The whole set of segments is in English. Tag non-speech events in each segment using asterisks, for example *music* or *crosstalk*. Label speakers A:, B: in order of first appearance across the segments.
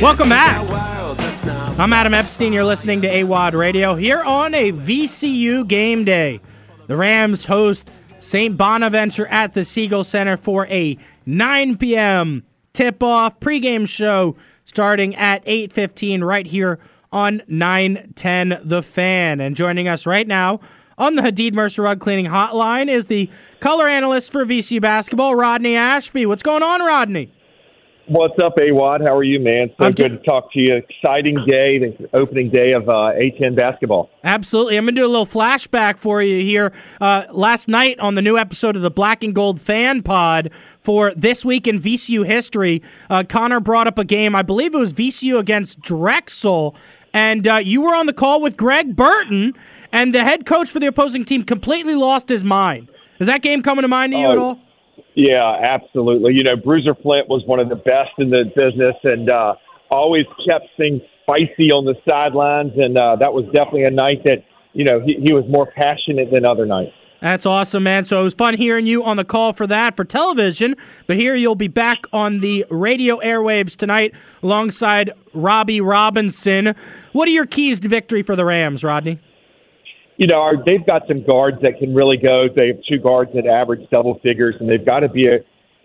A: Welcome back. I'm Adam Epstein. You're listening to AWOD Radio here on a VCU game day. The Rams host St. Bonaventure at the Siegel Center for a 9 p.m. tip-off pregame show starting at 8:15 right here on 910 The Fan. And joining us right now on the Hadid Mercer Rug Cleaning Hotline is the color analyst for VCU basketball, Rodney Ashby. What's going on, Rodney?
B: What's up, Awad? How are you, man? So
A: I'm
B: good
A: do-
B: to talk to you. Exciting day, the opening day of uh, A10 basketball.
A: Absolutely. I'm going to do a little flashback for you here. Uh, last night on the new episode of the Black and Gold Fan Pod for This Week in VCU History, uh, Connor brought up a game. I believe it was VCU against Drexel. And uh, you were on the call with Greg Burton, and the head coach for the opposing team completely lost his mind. Is that game coming to mind to you at
B: Oh,
A: all?
B: Yeah, absolutely. You know, Bruiser Flint was one of the best in the business and uh, always kept things spicy on the sidelines. And uh, that was definitely a night that, you know, he, he was more passionate than other nights.
A: That's awesome, man. So it was fun hearing you on the call for that for television. But here you'll be back on the radio airwaves tonight alongside Robbie Robinson. What are your keys to victory for the Rams, Rodney?
B: You know, they've got some guards that can really go. They have two guards that average double figures, and they've got to be a.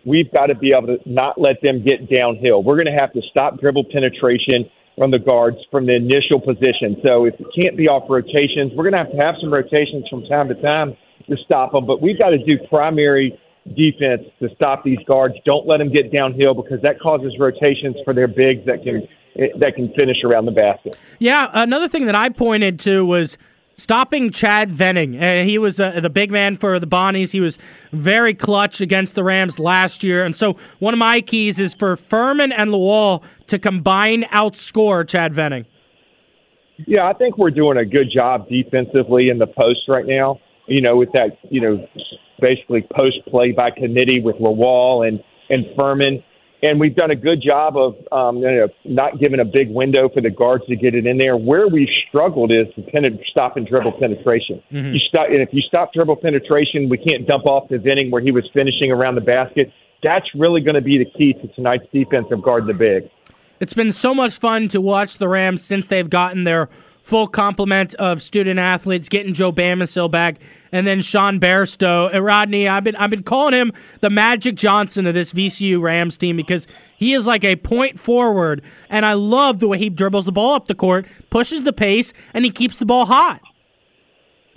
B: We've got to be able to not let them get downhill. We're going to have to stop dribble penetration from the guards from the initial position. So if it can't be off rotations, we're going to have to have some rotations from time to time to stop them. But we've got to do primary defense to stop these guards. Don't let them get downhill because that causes rotations for their bigs that can that can finish around the basket.
A: Yeah, another thing that I pointed to was stopping Chad Venning. Uh, he was uh, the big man for the Bonnies. He was very clutch against the Rams last year. And so one of my keys is for Fermin and Lawal to combine outscore Chad Venning.
B: Yeah, I think we're doing a good job defensively in the post right now. You know, with that, you know, basically post play by committee with Lawal and and Fermin, and we've done a good job of um, you know not giving a big window for the guards to get it in there. Where we've struggled is to penet- stop and dribble penetration. You stop, and if you stop dribble penetration, we can't dump off to Venning where he was finishing around the basket. That's really going to be the key to tonight's defense of guard the big.
A: It's been so much fun to watch the Rams since they've gotten their full complement of student athletes, getting Joe Bamisile back, and then Sean Bairstow. And Rodney, I've been I've been calling him the Magic Johnson of this VCU Rams team because he is like a point forward, and I love the way he dribbles the ball up the court, pushes the pace, and he keeps the ball hot.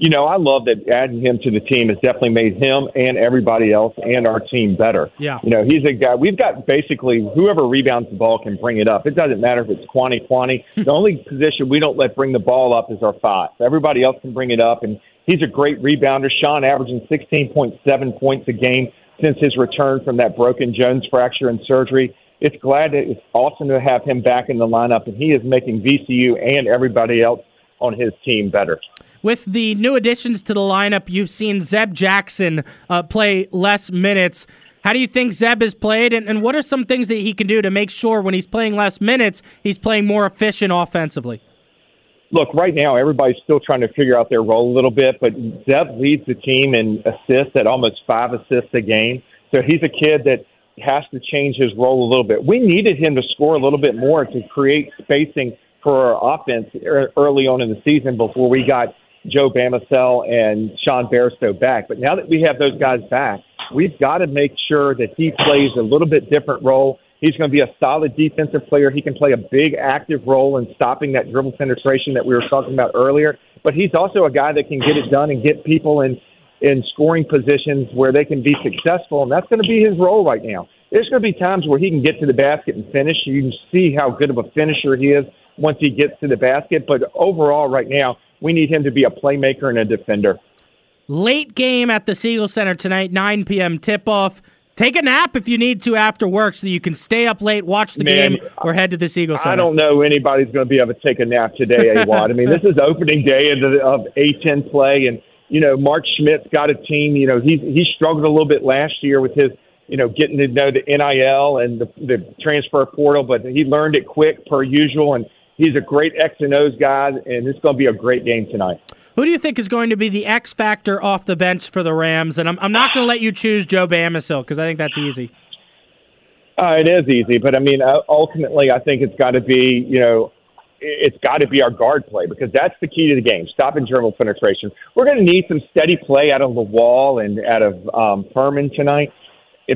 B: You know, I love that adding him to the team has definitely made him and everybody else and our team better.
A: Yeah.
B: You know, he's a guy. We've got basically whoever rebounds the ball can bring it up. It doesn't matter if it's Kuany Kuany. *laughs* the only position we don't let bring the ball up is our five. Everybody else can bring it up, and he's a great rebounder. Sean averaging 16.7 points a game since his return from that broken Jones fracture and surgery. It's glad that it's awesome to have him back in the lineup, and he is making VCU and everybody else on his team better.
A: With the new additions to the lineup, you've seen Zeb Jackson uh, play less minutes. How do you think Zeb has played, and, and what are some things that he can do to make sure when he's playing less minutes, he's playing more efficient offensively?
B: look, right now everybody's still trying to figure out their role a little bit, but Zeb leads the team in assists at almost five assists a game. So he's a kid that has to change his role a little bit. We needed him to score a little bit more to create spacing for our offense early on in the season before we got Joe Bamisile and Sean Bairstow back. But now that we have those guys back, we've got to make sure that he plays a little bit different role. He's going to be a solid defensive player. He can play a big active role in stopping that dribble penetration that we were talking about earlier. But he's also a guy that can get it done and get people in in scoring positions where they can be successful, and that's going to be his role right now. There's going to be times where he can get to the basket and finish. You can see how good of a finisher he is once he gets to the basket. But overall, right now, we need him to be a playmaker and a defender.
A: Late game at the Siegel Center tonight, 9 p.m. tip off. Take a nap if you need to after work so you can stay up late, watch the
B: Man,
A: game, or head to the Siegel Center.
B: I don't know anybody's going to be able to take a nap today, *laughs* Awad. I mean, this is opening day of, the, of A10 play, and you know, Mark Schmidt's got a team. You know, he's he struggled a little bit last year with his, you know, getting to know the NIL and the, the transfer portal, but he learned it quick per usual, and he's a great X and O's guy, and it's going to be a great game tonight.
A: Who do you think is going to be the X factor off the bench for the Rams? And I'm, I'm not going to let you choose Joe Bamisile because I think that's easy.
B: Uh, it is easy, but I mean, uh, ultimately, I think it's got to be, you know, it's got to be our guard play because that's the key to the game. Stopping dribble penetration. We're going to need some steady play out of Lawal and out of um, Fermin tonight.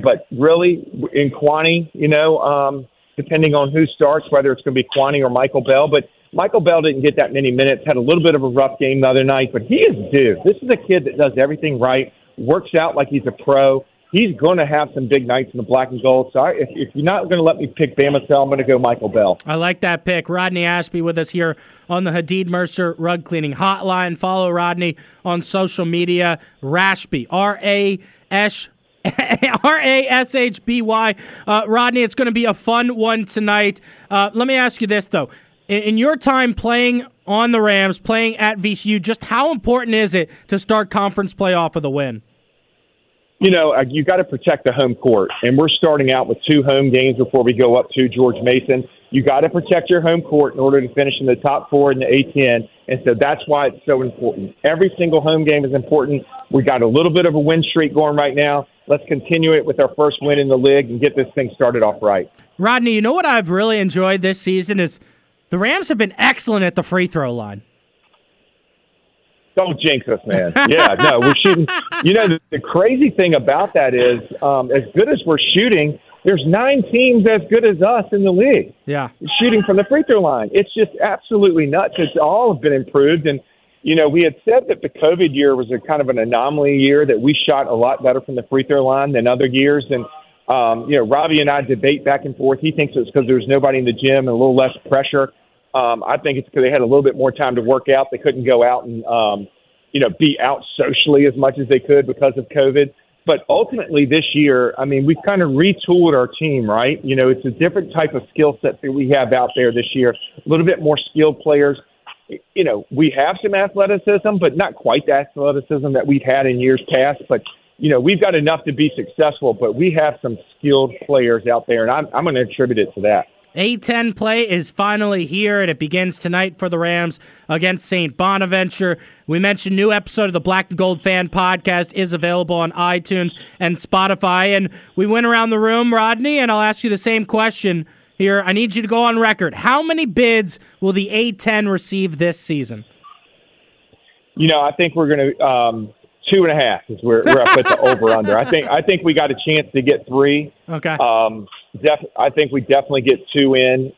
B: But really, in Kuany, you know, um, depending on who starts, whether it's going to be Kuany or Michael Bell. But Michael Bell didn't get that many minutes. Had a little bit of a rough game the other night, but he is due. This is a kid that does everything right, works out like he's a pro he's going to have some big nights in the black and gold. So I, if, if, you're not going to let me pick Bamisile, I'm going to go Michael Bell.
A: I like that pick. Rodney Ashby with us here on the Hadid Mercer Rug Cleaning Hotline. Follow Rodney on social media. Rashby, R A S. *laughs* R A S H B Y. Uh, Rodney, it's going to be a fun one tonight. Uh, let me ask you this, though. In, in your time playing on the Rams, playing at VCU, just how important is it to start conference play off with a win?
B: you know, uh, you got to protect the home court. And we're starting out with two home games before we go up to George Mason. You got to protect your home court in order to finish in the top four in the A10. And so that's why it's so important. Every single home game is important. We got a little bit of a win streak going right now. Let's continue it with our first win in the league and get this thing started off right.
A: Rodney, you know what I've really enjoyed this season is the Rams have been excellent at the free throw line.
B: Don't jinx us, man. Yeah, no, we're shooting. *laughs* You know, the, the crazy thing about that is, um, as good as we're shooting, there's nine teams as good as us in the league.
A: Yeah,
B: shooting from the free throw line. It's just absolutely nuts. It's all been improved, and you know, we had said that the COVID year was a kind of an anomaly year that we shot a lot better from the free throw line than other years, and um, you know, Robbie and I debate back and forth. He thinks it's because there was nobody in the gym and a little less pressure. Um, I think it's because they had a little bit more time to work out. They couldn't go out and, um, you know, be out socially as much as they could because of COVID. But ultimately, this year, I mean, we've kind of retooled our team, right? You know, it's a different type of skill set that we have out there this year. A little bit more skilled players. You know, we have some athleticism, but not quite the athleticism that we've had in years past. But you know, we've got enough to be successful, but we have some skilled players out there, and I'm, I'm going to attribute it to that.
A: A10 play is finally here, and it begins tonight for the Rams against St. Bonaventure. We mentioned new episode of the Black and Gold Fan Podcast is available on iTunes and Spotify. And we went around the room, Rodney, and I'll ask you the same question here. I need you to go on record. How many bids will the A10 receive this season?
B: You know, I think we're going to um, two and a half is where we're up at the over *laughs* under. I think I think we got a chance to get three.
A: Okay.
B: Um, def- I think we definitely get two in.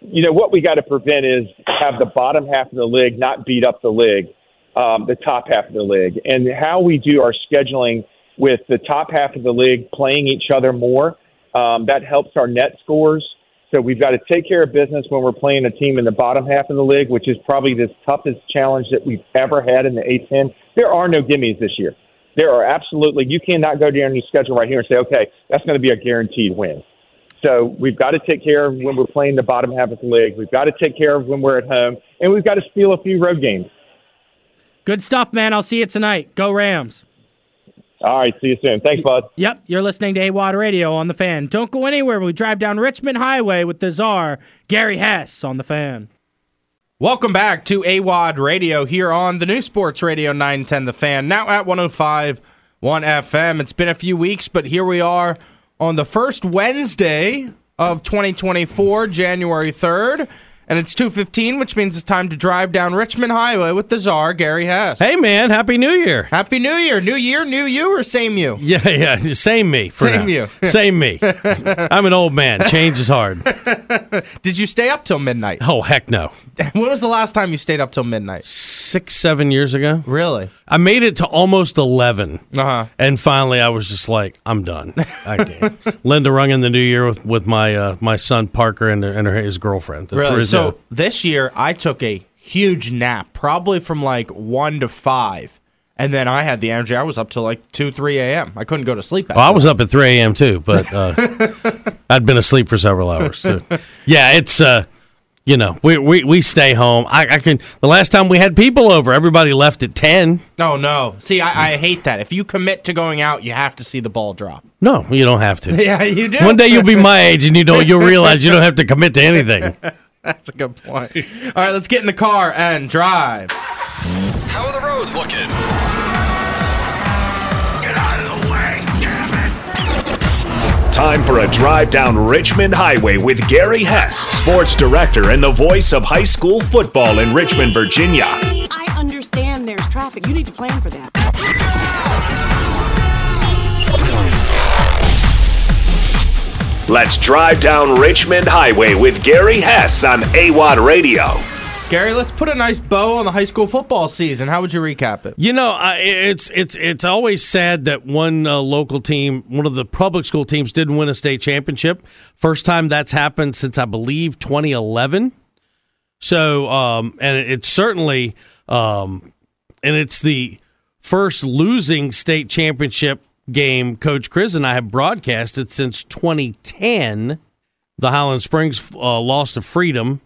B: You know what we got to prevent is have the bottom half of the league not beat up the league, um, the top half of the league, and how we do our scheduling with the top half of the league playing each other more. Um, that helps our net scores. So we've got to take care of business when we're playing a team in the bottom half of the league, which is probably the toughest challenge that we've ever had in the A10. There are no gimmies this year. There are absolutely, you cannot go down your schedule right here and say, okay, that's going to be a guaranteed win. So we've got to take care of when we're playing the bottom half of the league. We've got to take care of when we're at home, and we've got to steal a few road games.
A: Good stuff, man. I'll see you tonight. Go Rams.
B: All right, see you soon. Thanks, bud.
A: Yep, you're listening to AWOD Radio on the fan. Don't go anywhere. We drive down Richmond Highway with the czar, Gary Hess, on the fan. Welcome back to AWOD Radio here on the new Sports Radio 910 The Fan, now at 105 1 FM. It's been a few weeks, but here we are on the first Wednesday of 2024, January 3rd. And it's 2.15, which means it's time to drive down Richmond Highway with the czar, Gary Hess.
C: Hey, man. Happy New Year.
A: Happy New Year. New year, new you, or same you? *laughs*
C: Yeah, yeah. Same me.
A: same
C: now.
A: you. *laughs*
C: same me. I'm an old man. Change is hard. *laughs*
A: Did you stay up till midnight?
C: Oh, heck no. *laughs*
A: When was the last time you stayed up till midnight?
C: Six, seven years ago.
A: Really?
C: I made it to almost 11.
A: Uh-huh.
C: And finally, I was just like, I'm done. I can't. *laughs* Linda rung in the new year with, with my uh, my son Parker and, and her, his girlfriend. That's
A: really? So
C: at.
A: this year, I took a huge nap, probably from like 1 to 5. And then I had the energy. I was up till like 2, 3 a.m. I couldn't go to sleep.
C: Well, I was up at 3 a.m. too, but uh, *laughs* I'd been asleep for several hours. So. Yeah, it's uh, you know, we, we, we stay home. I, I can. The last time we had people over, everybody left at 10.
A: Oh, no. See, I, I hate that. If you commit to going out, you have to see the ball drop.
C: No, you don't have to. *laughs*
A: Yeah, you do.
C: One day you'll be my age and you don't. You'll realize you don't have to commit to anything. *laughs*
A: That's a good point. All right, let's get in the car and drive.
D: How are the roads looking?
E: Time for a drive down Richmond Highway with Gary Hess, sports director and the voice of high school football in Richmond, Virginia.
F: I understand there's traffic. You need to plan for that.
E: Let's drive down Richmond Highway with Gary Hess on AWAD Radio.
G: Gary, let's put a nice bow on the high school football season. How would you recap it?
C: You know, I, it's it's it's always sad that one uh, local team, one of the public school teams, didn't win a state championship. First time that's happened since I believe 2011. So, um, and it's certainly, um, and it's the first losing state championship game Coach Chris and I have broadcasted since 2010. The Highland Springs uh, lost to Freedom.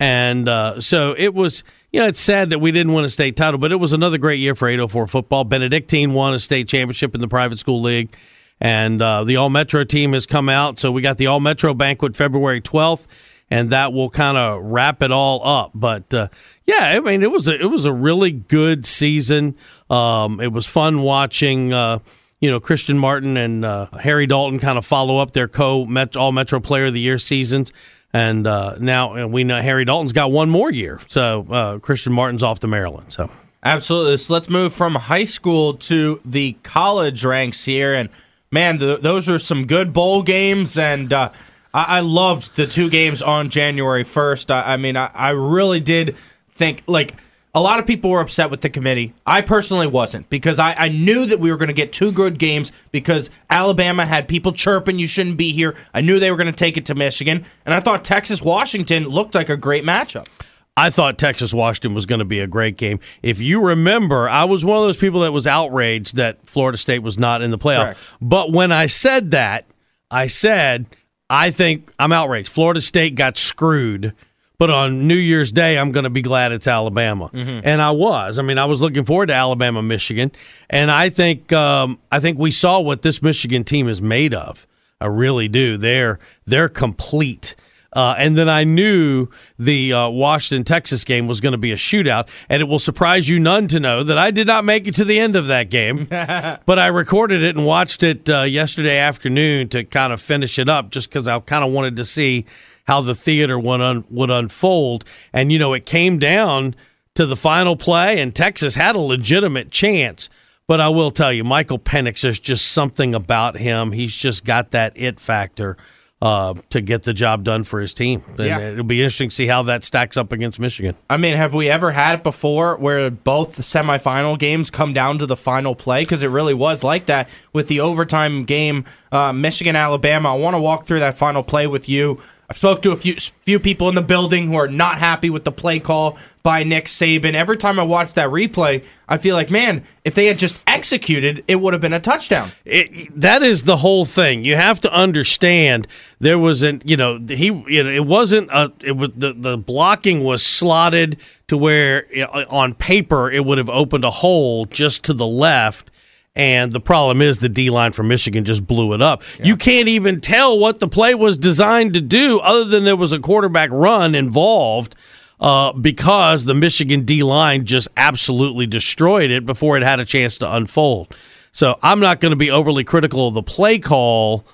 C: And uh, so it was, you know, it's sad that we didn't win a state title, but it was another great year for 804 football. Benedictine won a state championship in the private school league, and uh, the All Metro team has come out. So we got the All Metro banquet February 12th, and that will kind of wrap it all up. But uh, yeah, I mean, it was a, it was a really good season. Um, it was fun watching uh, you know Christian Martin and uh, Harry Dalton kind of follow up their co All Metro Player of the Year seasons. And uh, now we know Harry Dalton's got one more year, so uh, Christian Martin's off to Maryland. So
G: absolutely, so let's move from high school to the college ranks here. And man, those are some good bowl games, and uh, I, I, loved the two games on January first. I, I, mean, I, I really did think like a lot of people were upset with the committee. I personally wasn't because I, I knew that we were going to get two good games because Alabama had people chirping, you shouldn't be here. I knew they were going to take it to Michigan. And I thought Texas Washington looked like a great matchup.
C: I thought Texas Washington was going to be a great game. If you remember, I was one of those people that was outraged that Florida State was not in the playoff. Correct. But when I said that, I said, I think I'm outraged. Florida State got screwed but on New Year's Day, I'm going to be glad it's Alabama, mm-hmm. and I was. I mean, I was looking forward to Alabama, Michigan, and I think um, I think we saw what this Michigan team is made of. I really do. They're they're complete. Uh, and then I knew the uh, Washington Texas game was going to be a shootout, and it will surprise you none to know that I did not make it to the end of that game, *laughs* but I recorded it and watched it uh, yesterday afternoon to kind of finish it up, just because I kind of wanted to see how the theater would, un- would unfold. And, you know, it came down to the final play, and Texas had a legitimate chance. But I will tell you, Michael Penix, there's just something about him. He's just got that it factor uh, to get the job done for his team. And yeah. it'll be interesting to see how that stacks up against Michigan.
G: I mean, have we ever had it before where both semifinal games come down to the final play? Because it really was like that with the overtime game, uh, Michigan Alabama. I want to walk through that final play with you. I've spoke to a few few people in the building who are not happy with the play call by Nick Saban. Every time I watch that replay, I feel like, man, if they had just executed, it would have been a touchdown.
C: It, that is the whole thing. You have to understand there was an, you know, he, you know, it wasn't a, it was the the blocking was slotted to where on paper it would have opened a hole just to the left and the problem is the D line from Michigan just blew it up. Yeah. You can't even tell what the play was designed to do, other than there was a quarterback run involved. Uh, because the Michigan D line just absolutely destroyed it before it had a chance to unfold. So I'm not going to be overly critical of the play call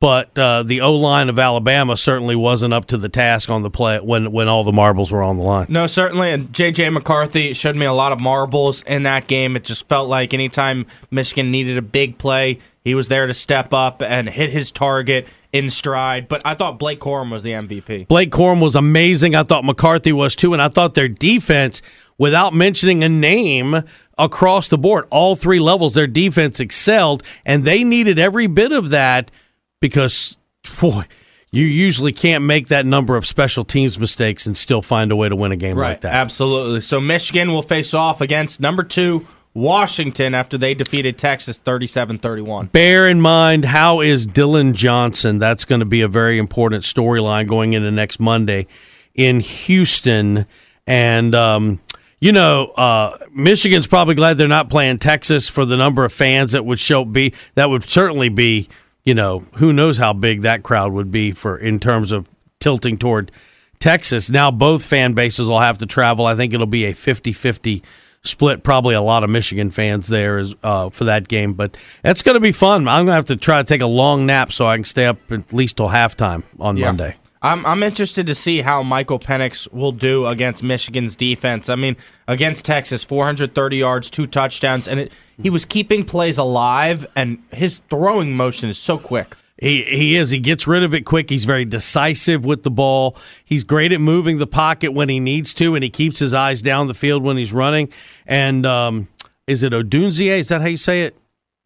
C: but uh, the O line of Alabama certainly wasn't up to the task on the play when when all the marbles were on the line.
G: No, certainly, and J.J. McCarthy showed me a lot of marbles in that game. It just felt like anytime Michigan needed a big play, he was there to step up and hit his target in stride. But I thought Blake Corum was the MVP.
C: Blake Corum was amazing. I thought McCarthy was too, and I thought their defense, without mentioning a name, across the board, all three levels, their defense excelled, and they needed every bit of that because boy, you usually can't make that number of special teams mistakes and still find a way to win a game
G: right,
C: like that.
G: Absolutely. So Michigan will face off against number two. Washington after they defeated Texas 37-31.
C: Bear in mind how is Dillon Johnson? That's going to be a very important storyline going into next Monday in Houston and um, you know, uh, Michigan's probably glad they're not playing Texas for the number of fans that would show be that would certainly be you know, who knows how big that crowd would be for in terms of tilting toward Texas. Now both fan bases will have to travel. I think it'll be a 50-50 split probably a lot of Michigan fans there is, uh, for that game. But it's going to be fun. I'm going to have to try to take a long nap so I can stay up at least till halftime on
G: Yeah.
C: Monday.
G: I'm I'm interested to see how Michael Penix will do against Michigan's defense. I mean, against Texas, 430 yards, two touchdowns, and it, he was keeping plays alive, and his throwing motion is so quick.
C: He he is. He gets rid of it quick. He's very decisive with the ball. He's great at moving the pocket when he needs to, and he keeps his eyes down the field when he's running. And um, is it Odunze? Is that how you say it?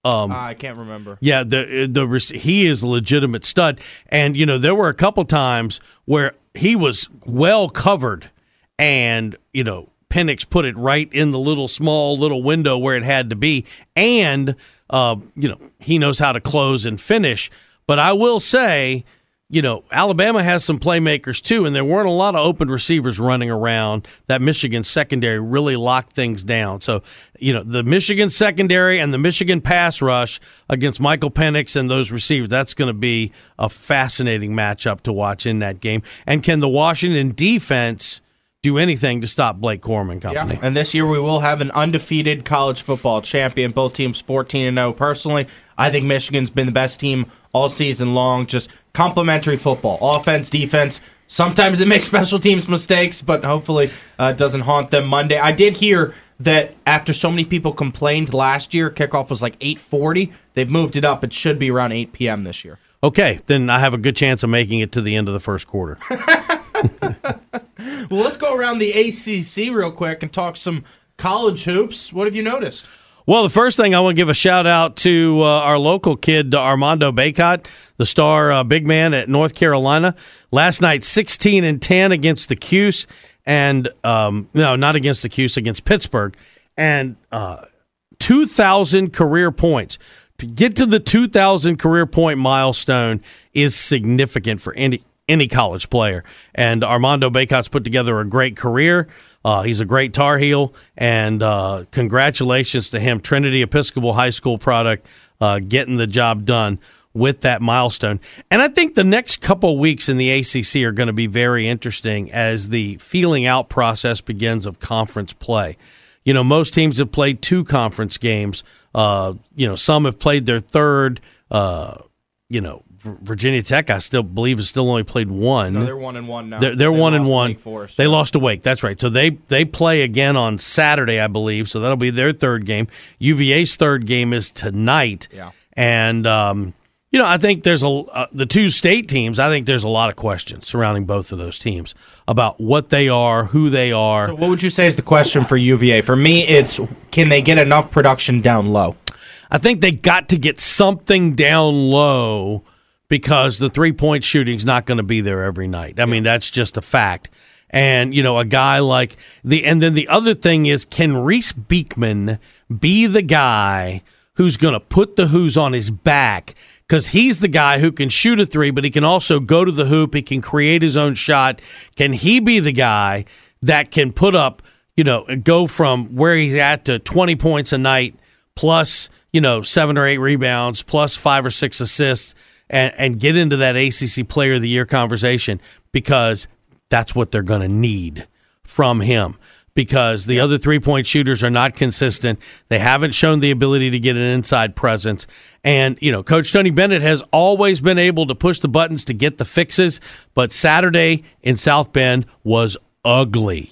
C: Um,
G: Ah, I can't remember.
C: Yeah, the the he is a legitimate stud, and you know there were a couple times where he was well covered, and you know Penix put it right in the little small little window where it had to be, and uh, you know he knows how to close and finish. But I will say, you know, Alabama has some playmakers too, and there weren't a lot of open receivers running around. That Michigan secondary really locked things down. So, you know, the Michigan secondary and the Michigan pass rush against Michael Penix and those receivers, that's going to be a fascinating matchup to watch in that game. And can the Washington defense do anything to stop Blake Corman company?
G: Yeah. And this year we will have an undefeated college football champion. Both teams 14 and 0. Personally, I think Michigan's been the best team all season long. Just complementary football, offense, defense. Sometimes they make *laughs* special teams mistakes, but hopefully uh, doesn't haunt them Monday. I did hear that after so many people complained last year, kickoff was like 8:40. They've moved it up. It should be around 8 p.m. this year.
C: Okay, then I have a good chance of making it to the end of the first quarter. *laughs* *laughs*
G: Well, let's go around the ACC real quick and talk some college hoops. What have you noticed?
C: Well, the first thing I want to give a shout out to uh, our local kid, Armando Bacot, the star uh, big man at North Carolina. Last night, 16 and 10 against the Cuse, and um, no, not against the Cuse, against Pittsburgh, and uh, 2,000 career points. To get to the 2,000 career point milestone is significant for any any college player. And Armando Bacot's put together a great career. Uh, he's a great Tar Heel, and uh, congratulations to him, Trinity Episcopal High School product, uh, getting the job done with that milestone. And I think the next couple weeks in the ACC are going to be very interesting as the feeling out process begins of conference play. You know, most teams have played two conference games. Uh, you know, some have played their third. Uh, you know, Virginia Tech, I still believe, has still only played one.
G: No, they're one and one now.
C: They're, they're
G: They
C: one and one.
G: Forest.
C: They lost to Wake. That's right. So they they play again on Saturday, I believe. So that'll be their third game. UVA's third game is tonight.
G: Yeah.
C: And um, you know, I think there's a uh, the two state teams. I think there's a lot of questions surrounding both of those teams about what they are, who they are.
G: So what would you say is the question for UVA? For me, it's can they get enough production down low?
C: I think they got to get something down low because the three point shooting's not going to be there every night. I mean, that's just a fact. And, you know, a guy like the, and then the other thing is can Reece Beekman be the guy who's going to put the who's on his back? Because he's the guy who can shoot a three, but he can also go to the hoop. He can create his own shot. Can he be the guy that can put up, you know, go from where he's at to 20 points a night plus you know seven or eight rebounds plus five or six assists and, and get into that ACC Player of the Year conversation because that's what they're going to need from him. Because the other three point shooters are not consistent. They haven't shown the ability to get an inside presence. And, you know, Coach Tony Bennett has always been able to push the buttons to get the fixes. But Saturday in South Bend was ugly.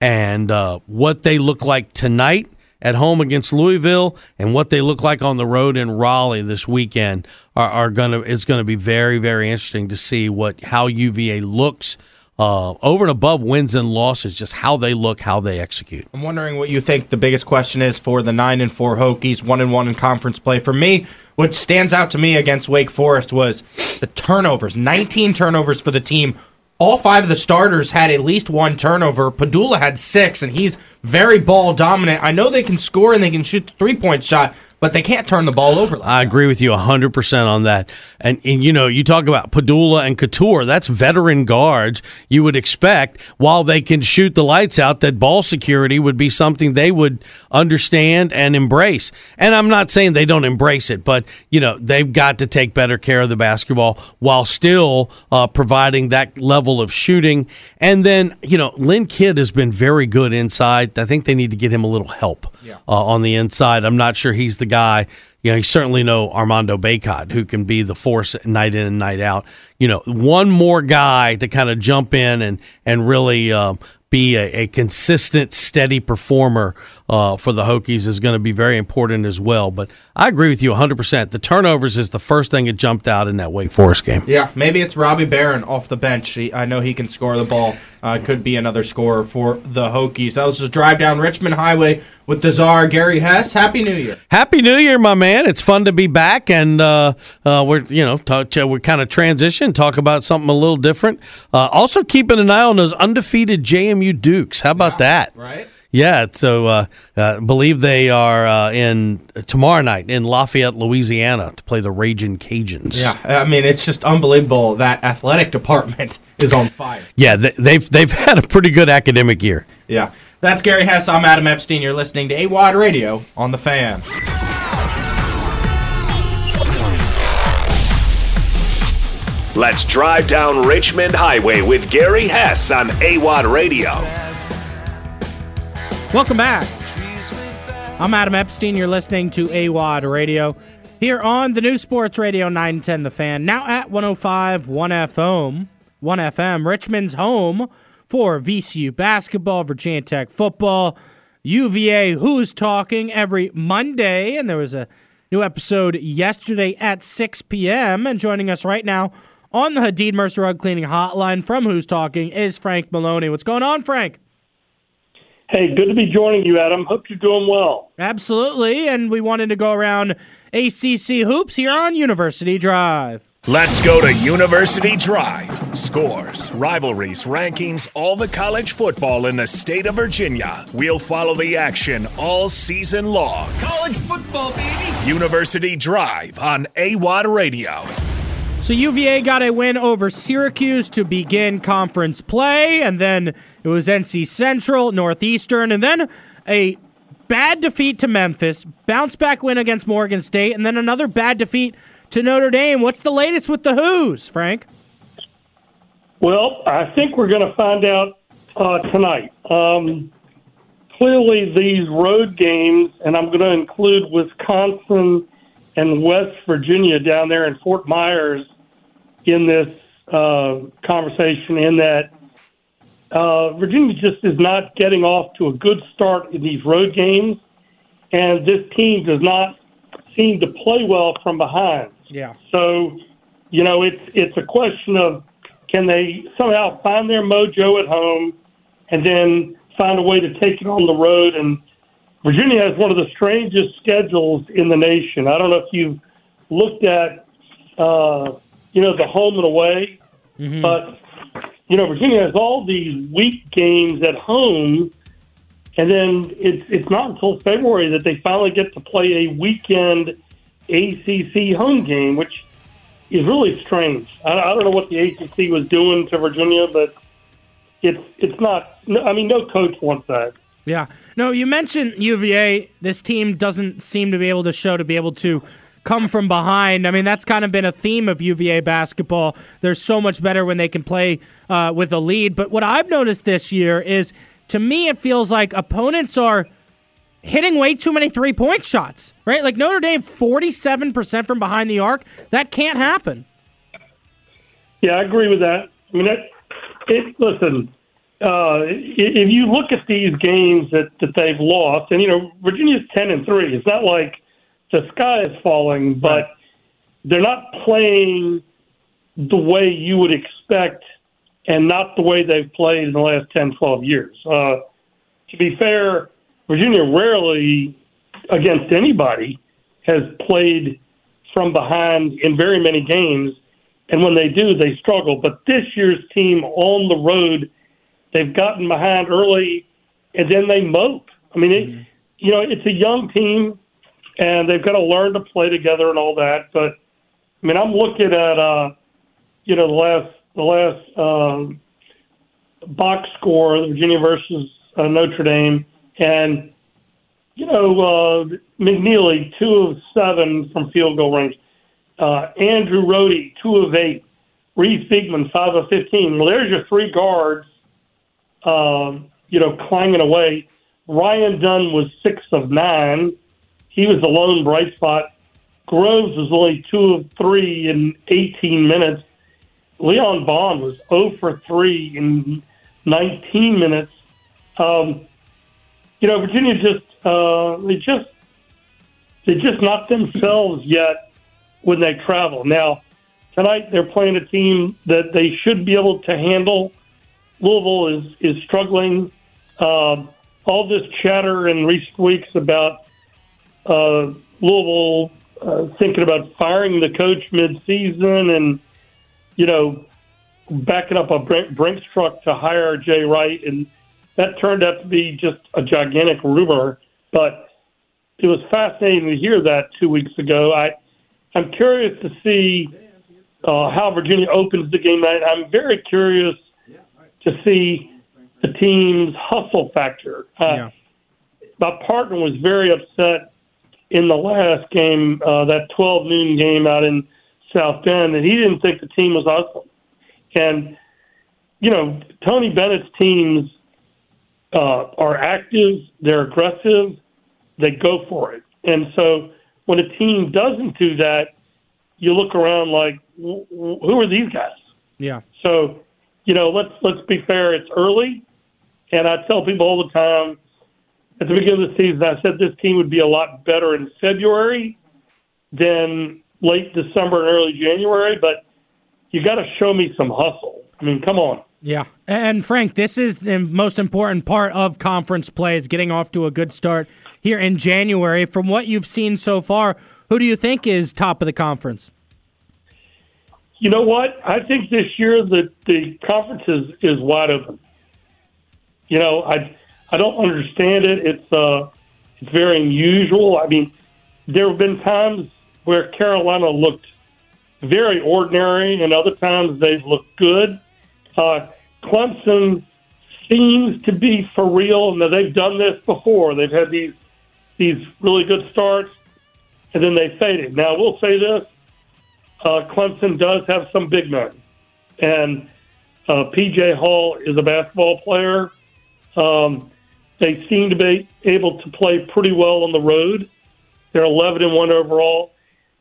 C: And uh, what they look like tonight at home against Louisville and what they look like on the road in Raleigh this weekend are, are gonna is gonna be very very interesting to see what how UVA looks uh, over and above wins and losses, just how they look, how they execute.
G: I'm wondering what you think the biggest question is for the nine and four Hokies, one and one in conference play. For me, what stands out to me against Wake Forest was the turnovers. 19 turnovers for the team. All five of the starters had at least one turnover. Pedulla had six, and he's very ball dominant. I know they can score and they can shoot the three point shot,
A: but they can't turn the ball over. Like
C: I agree with you 100% on that. And, and, you know, you talk about Pedulla and Cattoor, that's veteran guards. You would expect, while they can shoot the lights out, that ball security would be something they would understand and embrace. And I'm not saying they don't embrace it, but, you know, they've got to take better care of the basketball while still uh, providing that level of shooting. And then, you know, Lynn Kidd has been very good inside. I think they need to get him a little help
A: Yeah.
C: uh, on the inside. I'm not sure he's the guy. You know, you certainly know Armando Bacot, who can be the force night in and night out. You know, one more guy to kind of jump in and and really um, be a, a consistent, steady performer uh, for the Hokies is going to be very important as well. But I agree with you 100%. The turnovers is the first thing that jumped out in that Wake Forest game.
A: Yeah, maybe it's Robbie Beran off the bench. He, I know he can score the ball. Uh, could be another scorer for the Hokies. That was a drive down Richmond Highway with the czar Gary Hess. Happy New Year.
C: Happy New Year, my man! It's fun to be back, and uh, uh, we're you know talk, we're kind of transition, talk about something a little different. Uh, also, keeping an eye on those undefeated JMU Dukes. How about that?
A: Right?
C: Yeah. So, uh, uh, believe they are uh, in tomorrow night in Lafayette, Louisiana, to play the Raging Cajuns.
A: Yeah, I mean it's just unbelievable that athletic department *laughs* is on fire.
C: Yeah, they, they've they've had a pretty good academic year.
A: Yeah, that's Gary Hess. I'm Adam Epstein. You're listening to AWOD Radio on the Fan.
E: Let's drive down Richmond Highway with Gary Hess on AWOD Radio.
A: Welcome back. I'm Adam Epstein. You're listening to AWOD Radio here on the new Sports Radio 910 The Fan. Now at 105 1 FM, 1 FM, Richmond's home for VCU basketball, Virginia Tech football, UVA. Who's talking every Monday? And there was a new episode yesterday at 6 p.m. And joining us right now on the Hadid Mercer Rug Cleaning Hotline from Who's Talking is Frank Maloney. What's going on, Frank?
H: Hey, good to be joining you, Adam. Hope you're doing well.
A: Absolutely, and we wanted to go around ACC hoops here on University Drive.
E: Let's go to University Drive. Scores, rivalries, rankings, all the college football in the state of Virginia. We'll follow the action all season long.
D: College football, baby.
E: University Drive on AWOD Radio.
A: So UVA got a win over Syracuse to begin conference play, and then it was NC Central, Northeastern, and then a bad defeat to Memphis, bounce back win against Morgan State, and then another bad defeat to Notre Dame. What's the latest with the Hoos, Frank?
H: Well, I think we're going to find out uh, tonight. Um, clearly, these road games, and I'm going to include Wisconsin and West Virginia down there in Fort Myers in this uh, conversation, in that uh, Virginia just is not getting off to a good start in these road games, and this team does not seem to play well from behind.
A: Yeah.
H: So, you know, it's it's a question of can they somehow find their mojo at home and then find a way to take it on the road. And Virginia has one of the strangest schedules in the nation. I don't know if you've looked at, uh, you know, the home and away, but you know, Virginia has all these weak games at home. And then it's it's not until February that they finally get to play a weekend ACC home game, which is really strange. I, I don't know what the ACC was doing to Virginia, but it's it's not. I mean, no coach wants that.
A: Yeah. No, you mentioned UVA. This team doesn't seem to be able to show to be able to come from behind. I mean, that's kind of been a theme of UVA basketball. They're so much better when they can play uh, with a lead. But what I've noticed this year is, to me, it feels like opponents are hitting way too many three point shots, right? Like Notre Dame, 47% from behind the arc. That can't happen.
H: Yeah, I agree with that. I mean, it, it, listen, uh, if you look at these games that, that they've lost, and you know, Virginia's ten and three. It's not like the sky is falling, but they're not playing the way you would expect, and not the way they've played in the last 10, 12 years. Uh, to be fair, Virginia rarely, against anybody, has played from behind in very many games. And when they do, they struggle. But this year's team on the road, they've gotten behind early and then they mope. I mean, it, you know, it's a young team and they've got to learn to play together and all that. But I mean, I'm looking at uh, you know the last the last um, box score, Virginia versus uh, Notre Dame, and you know uh, McKneely two of seven from field goal range, uh, Andrew Rohde two of eight, Reece Beekman five of fifteen. Well, there's your three guards, um, you know, clanging away. Ryan Dunn was six of nine. He was the lone bright spot. Groves was only two of three in 18 minutes. Leon Bond was 0 for 3 in 19 minutes. Um, you know, Virginia just uh, they just they just not themselves yet when they travel. Now tonight they're playing a team that they should be able to handle. Louisville is is struggling. Um, all this chatter in recent weeks about uh, Louisville uh, thinking about firing the coach mid-season and you know backing up a Brinks truck to hire Jay Wright, and that turned out to be just a gigantic rumor. But it was fascinating to hear that two weeks ago. I I'm curious to see uh, how Virginia opens the game night. I'm very curious to see the team's hustle factor. Uh,
A: Yeah.
H: My partner was very upset in the last game, uh, that 12 noon game out in South Bend, and he didn't think the team was hustling. And, you know, Tony Bennett's teams uh, are active, they're aggressive, they go for it. And so when a team doesn't do that, you look around like, "Wh- wh- who are these guys?
A: Yeah.
H: So, you know, let's let's be fair. It's early, and I tell people all the time at the beginning of the season, I said this team would be a lot better in February than late December and early January. But you got to show me some hustle. I mean, come on.
A: Yeah. And Frank, this is the most important part of conference play is getting off to a good start here in January. From what you've seen so far, who do you think is top of the conference?
H: You know what? I think this year the the conference is, is wide open. You know, I I don't understand it. It's uh it's very unusual. I mean, there have been times where Carolina looked very ordinary, and other times they've looked good. Uh, Clemson seems to be for real, and they've done this before. They've had these these really good starts, and then they faded. Now, we'll say this: uh, Clemson does have some big men, and uh, PJ Hall is a basketball player. Um, they seem to be able to play pretty well on the road. They're 11 and one overall.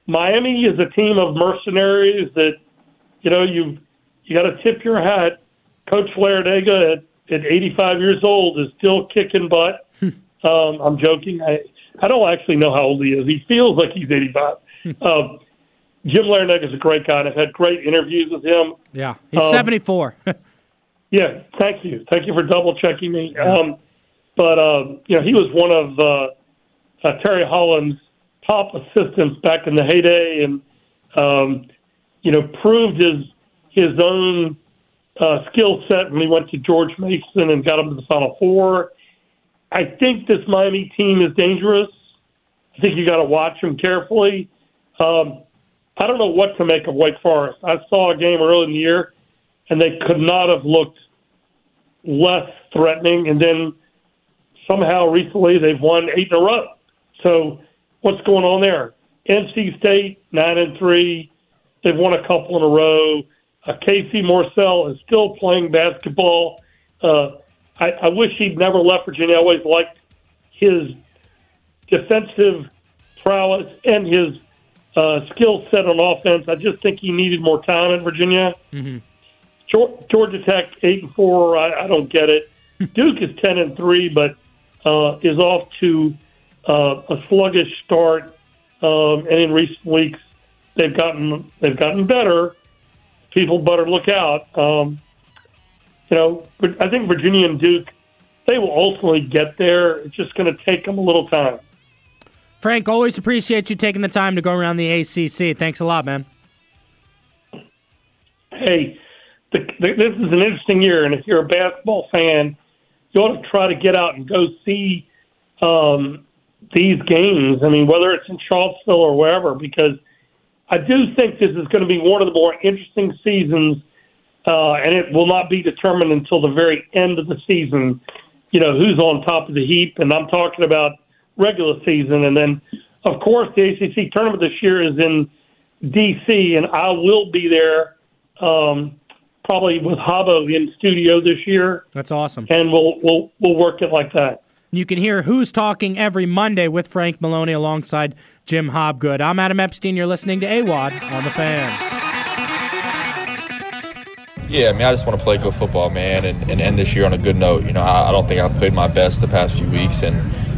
H: Miami is a team of mercenaries that, you know, you you got to tip your hat. Coach Larranaga at, at 85 years old is still kicking butt. *laughs* um, I'm joking. I I don't actually know how old he is. He feels like he's 85. um, Jim Larranaga is a great guy. and I've had great interviews with him.
A: Yeah. He's
H: Um,
A: 74. *laughs*
H: Yeah, thank you. Thank you for double checking me. Um, but um, you know, he was one of uh, uh, Terry Holland's top assistants back in the heyday, and um, you know, proved his his own uh, skill set when he went to George Mason and got him to the Final Four. I think this Miami team is dangerous. I think you got to watch them carefully. Um, I don't know what to make of Wake Forest. I saw a game early in the year and they could not have looked less threatening. And then somehow recently they've won eight in a row. So what's going on there? NC State nine and three. They've won a couple in a row. Uh, Casey Morsell is still playing basketball. Uh, I, I wish he'd never left Virginia. I always liked his defensive prowess and his uh, skill set on offense. I just think he needed more time in Virginia. Geor- Georgia Tech eight and four. I, I don't get it. *laughs* Duke is ten and three, but uh, is off to uh, a sluggish start. Um, and in recent weeks, they've gotten they've gotten better. People better look out. Um, you know, but I think Virginia and Duke, they will ultimately get there. It's just going to take them a little time.
A: Frank, always appreciate you taking the time to go around the ACC. Thanks a lot, man.
H: hey, the, the, this is an interesting year, and if you're a basketball fan, you ought to try to get out and go see um, these games. I mean, whether it's in Charlottesville or wherever, because I do think this is going to be one of the more interesting seasons, uh, and it will not be determined until the very end of the season. You know, who's on top of the heap, and I'm talking about regular season, and then of course the ACC tournament this year is in D.C. and I will be there. Um, probably with Habo in studio this year.
A: That's awesome.
H: And we'll we'll we'll work it like that.
A: You can hear Who's Talking every Monday with Frank Maloney alongside Jim Hobgood. I'm Adam Epstein. You're listening to AWOD on the fan.
I: Yeah, I mean, I just want to play good football, man, and, and end this year on a good note. You know, I, I don't think I've played my best the past few weeks, and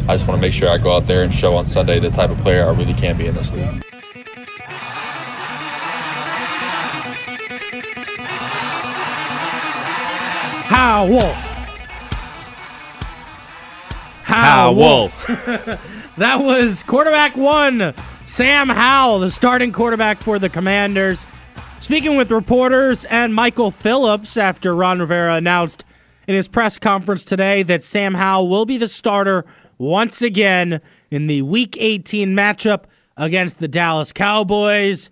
I: I just want to make sure I go out there and show on Sunday the type of player I really can be in this league.
A: Howell.
C: Howell. *laughs*
A: that was quarterback one, Sam Howell, the starting quarterback for the Commanders. Speaking with reporters and Michael Phillips after Ron Rivera announced in his press conference today that Sam Howell will be the starter once again in the Week 18 matchup against the Dallas Cowboys.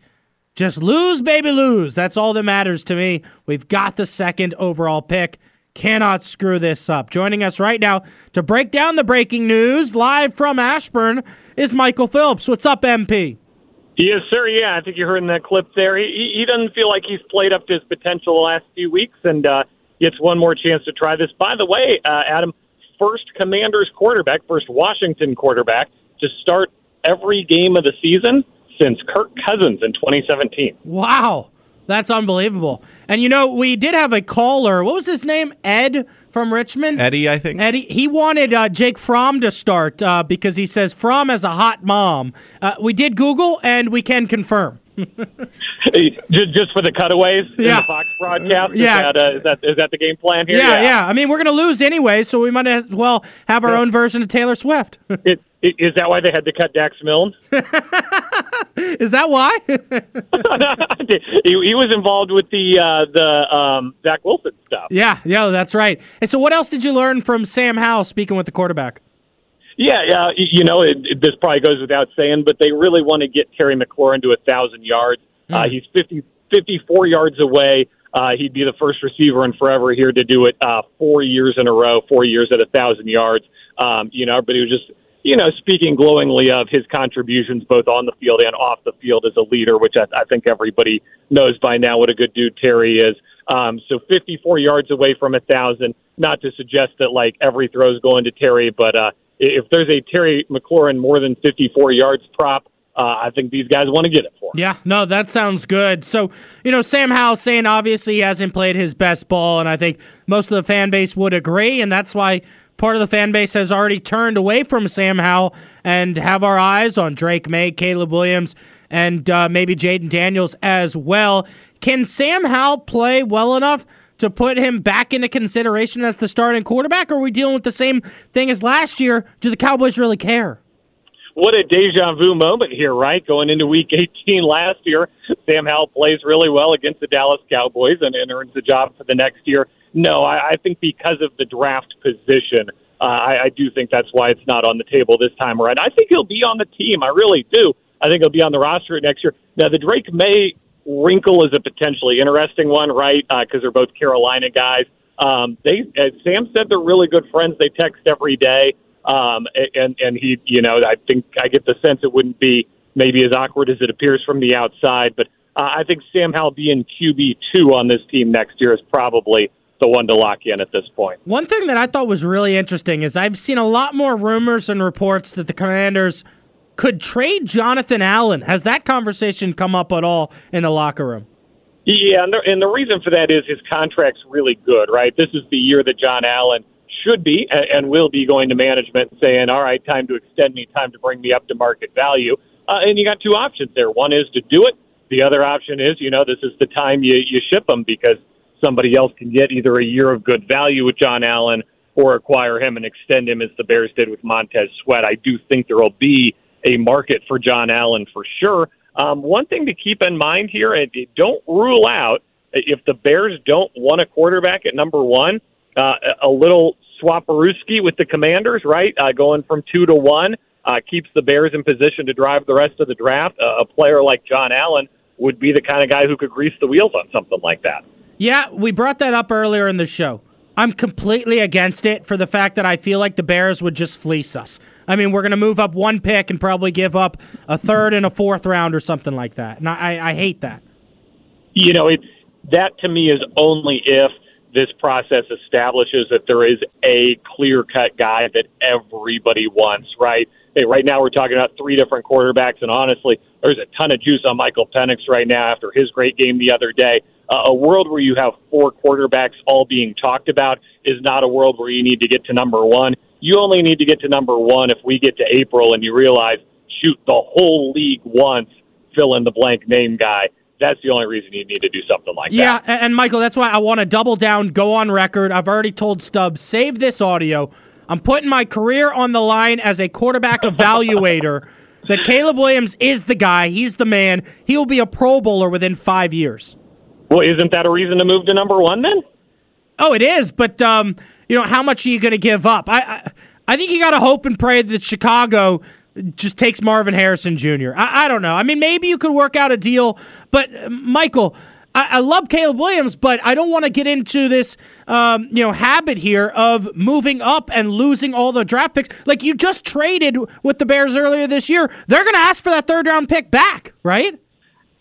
A: Just lose, baby, lose. That's all that matters to me. We've got the second overall pick. Cannot screw this up. Joining us right now to break down the breaking news live from Ashburn is Michael Phillips. What's up, MP?
J: Yes, sir. Yeah, I think you heard in that clip there. He, he doesn't feel like he's played up to his potential the last few weeks and uh, gets one more chance to try this. By the way, uh, Adam, first Commanders quarterback, first Washington quarterback to start every game of the season since Kirk Cousins in 2017.
A: Wow. That's unbelievable. And you know, we did have a caller. What was his name? Ed from Richmond.
G: Eddie, I think.
A: Eddie. He wanted uh, Jake Fromm to start uh, because he says Fromm has a hot mom. Uh, we did Google, and we can confirm. *laughs*
J: just, just for the cutaways
A: Yeah.
J: in the Fox broadcast. Is
A: Yeah.
J: that, uh, is that is that the game plan here?
A: Yeah, yeah. I mean, we're going to lose anyway, so we might as well have our
J: Yeah.
A: own version of Taylor Swift.
J: It, it, is that why they had to cut Dax Milne? *laughs*
A: is that why? *laughs*
J: he, he was involved with the uh, the um, Zach Wilson stuff.
A: yeah, yeah, that's right. And so, what else did you learn from Sam Howell speaking with the quarterback?
J: Yeah, yeah. y- You know, it, it, this probably goes without saying, but they really want to get Terry McLaurin to a thousand yards. Uh, he's 50, 54 yards away. Uh, he'd be the first receiver in forever here to do it uh, four years in a row, four years at a thousand yards. Um, you know, but he was just, you know, speaking glowingly of his contributions both on the field and off the field as a leader, which I, I think everybody knows by now what a good dude Terry is. Um, so 54 yards away from a thousand. Not to suggest that like every throw is going to Terry, but uh, if there's a Terry McLaurin more than 54 yards prop, uh, I think these guys want to get it for. Him.
A: Yeah, no, that sounds good. So, you know, Sam Howell saying obviously he hasn't played his best ball, and I think most of the fan base would agree, and that's why part of the fan base has already turned away from Sam Howell and have our eyes on Drake Maye, Caleb Williams, and uh, maybe Jayden Daniels as well. Can Sam Howell play well enough to put him back into consideration as the starting quarterback, or are we dealing with the same thing as last year? Do the Cowboys really care?
J: what a deja vu moment here, right? Going into week 18 last year, Sam Howell plays really well against the Dallas Cowboys and, and earns the job for the next year. No, I, I think because of the draft position, uh, I, I do think that's why it's not on the table this time around. I think he'll be on the team. I really do. I think he'll be on the roster next year. Now, the Drake Maye wrinkle is a potentially interesting one, right? Because they're both Carolina guys. Um, they, as Sam said, they're really good friends. They text every day. Um, and, and he, you know, I think I get the sense it wouldn't be maybe as awkward as it appears from the outside, but uh, I think Sam Howell being QB two on this team next year is probably the one to lock in at this point.
A: One thing that I thought was really interesting is I've seen a lot more rumors and reports that the Commanders could trade Jonathan Allen. Has that conversation come up at all in the locker room?
J: Yeah, and the, and the reason for that is his contract's really good, right? This is the year that John Allen should be and, and will be going to management and saying, all right, time to extend me, time to bring me up to market value. Uh, and you got two options there. One is to do it. The other option is, you know, this is the time you, you ship them because somebody else can get either a year of good value with John Allen or acquire him and extend him as the Bears did with Montez Sweat. I do think there will be a market for John Allen for sure. Um, one thing to keep in mind here, and don't rule out if the Bears don't want a quarterback at number one, uh, a little swaparooski with the Commanders, right? Uh, going from two to one. Uh, keeps the Bears in position to drive the rest of the draft. Uh, a player like John Allen would be the kind of guy who could grease the wheels on something like that.
A: Yeah, we brought that up earlier in the show. I'm completely against it for the fact that I feel like the Bears would just fleece us. I mean, we're going to move up one pick and probably give up a third and a fourth round or something like that. And I, I hate that.
J: You know, that to me is only if this process establishes that there is a clear cut guy that everybody wants, right? Hey, right now we're talking about three different quarterbacks, and honestly, there's a ton of juice on Michael Penix right now after his great game the other day uh, a world where you have four quarterbacks all being talked about is not a world where you need to get to number one. You only need to get to number one if we get to April and you realize, shoot, the whole league wants fill in the blank name guy. That's the only reason you need to do something like
A: yeah,
J: that.
A: Yeah, and Michael, that's why I want to double down, go on record. I've already told Stubbs, save this audio. I'm putting my career on the line as a quarterback evaluator. *laughs* that Caleb Williams is the guy. He's the man. He will be a Pro Bowler within five years.
J: Well, isn't that a reason to move to number one then?
A: Oh, it is. But um, you know, how much are you going to give up? I, I, I think you got to hope and pray that Chicago just takes Marvin Harrison Jr. I, I, don't know. I mean, maybe you could work out a deal, but uh, Michael. I, I love Caleb Williams, but I don't want to get into this, um, you know, habit here of moving up and losing all the draft picks. Like you just traded with the Bears earlier this year, they're going to ask for that third round pick back, right?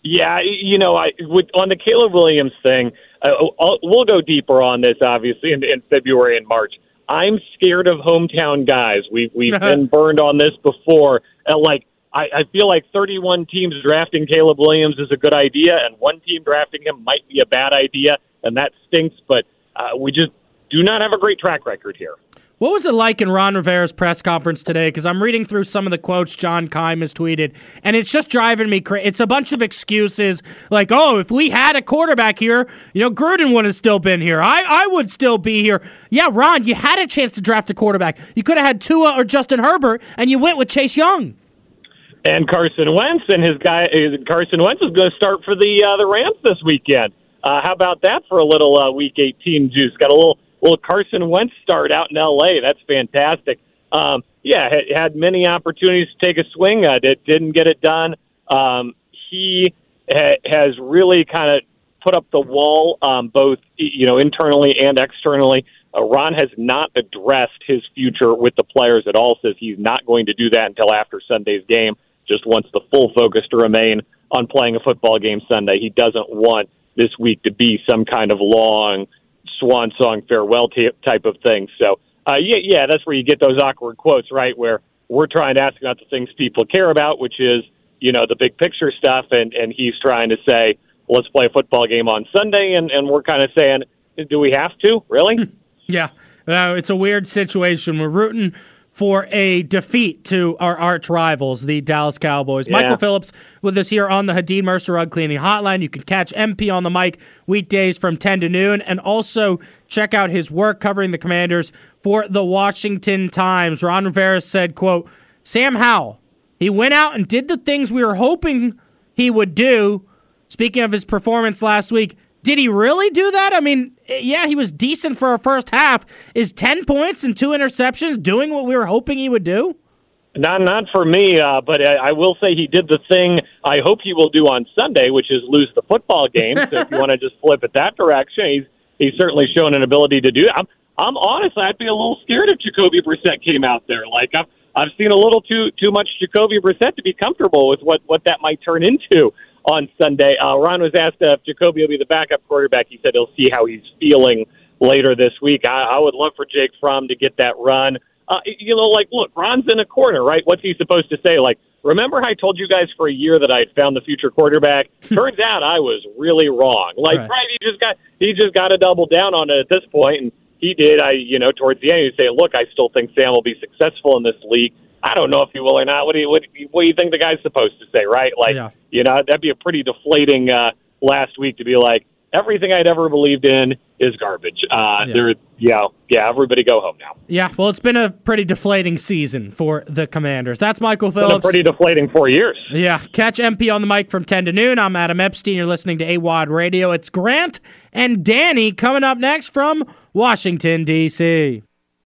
J: Yeah, you know, I with, on the Caleb Williams thing, uh, I'll, we'll go deeper on this obviously in, in February and March. I'm scared of hometown guys. We've we've *laughs* been burned on this before. And like I, I feel like 31 teams drafting Caleb Williams is a good idea, and one team drafting him might be a bad idea, and that stinks. But uh, we just do not have a great track record here.
A: What was it like in Ron Rivera's press conference today? Because I'm reading through some of the quotes John Keim has tweeted, and it's just driving me crazy. It's a bunch of excuses like, oh, if we had a quarterback here, you know, Gruden would have still been here. I, I would still be here. Yeah, Ron, you had a chance to draft a quarterback. You could have had Tua or Justin Herbert, and you went with Chase Young.
J: And Carson Wentz and his guy, Carson Wentz is going to start for the uh, the Rams this weekend. Uh, how about that for a little uh, Week 18 juice? Got a little well, Carson Wentz start out in L.A. That's fantastic. Um, yeah, had, had many opportunities to take a swing at it, didn't get it done. Um, he ha- has really kind of put up the wall, um, both you know internally and externally. Uh, Ron has not addressed his future with the players at all. Says he's not going to do that until after Sunday's game. Just wants the full focus to remain on playing a football game Sunday. He doesn't want this week to be some kind of long swan song farewell t- type of thing. So, uh, yeah, yeah, that's where you get those awkward quotes, right? Where we're trying to ask about the things people care about, which is, you know, the big picture stuff, and and he's trying to say, let's play a football game on Sunday, and and we're kind of saying, do we have to really? *laughs*
A: yeah, uh, it's a weird situation. We're rooting for a defeat to our arch rivals, the Dallas Cowboys. Yeah. Michael Phillips with us here on the Hadid Mercer Rug Cleaning Hotline. You can catch MP on the mic weekdays from 10 to noon and also check out his work covering the Commanders for the Washington Times. Ron Rivera said, quote, Sam Howell, he went out and did the things we were hoping he would do. Speaking of his performance last week, did he really do that? I mean, yeah, he was decent for a first half. Is 10 points and two interceptions doing what we were hoping he would do?
J: Not not for me, uh, but I, I will say he did the thing I hope he will do on Sunday, which is lose the football game. so if you *laughs* want to just flip it that direction, he's he's certainly shown an ability to do. I'm I'm honest. I'd be a little scared if Jacoby Brissett came out there. Like I've I've seen a little too too much Jacoby Brissett to be comfortable with what what that might turn into on Sunday. Uh, Ron was asked if Jacoby will be the backup quarterback. He said he'll see how he's feeling later this week. I, I would love for Jake Fromm to get that run. Uh, you know, like, look, Ron's in a corner, right? What's he supposed to say? Like, remember I told you guys for a year that I had found the future quarterback? *laughs* Turns out I was really wrong. Like, right. right, he just got he just got to double down on it at this point, and he did. I, you know, towards the end, he say, look, I still think Sam will be successful in this league. I don't know if he will or not. What do you what, what do you think the guy's supposed to say, right? Like, yeah. you know, that'd be a pretty deflating uh, last week to be like, everything I'd ever believed in is garbage. Uh, yeah. There, yeah, yeah. Everybody go home now.
A: Yeah, well, it's been a pretty deflating season for the Commanders. That's Michael Phillips.
J: pretty deflating four years.
A: Yeah, catch MP on the mic from ten to noon. I'm Adam Epstein. You're listening to AWOD Radio. It's Grant and Danny coming up next from Washington D.C.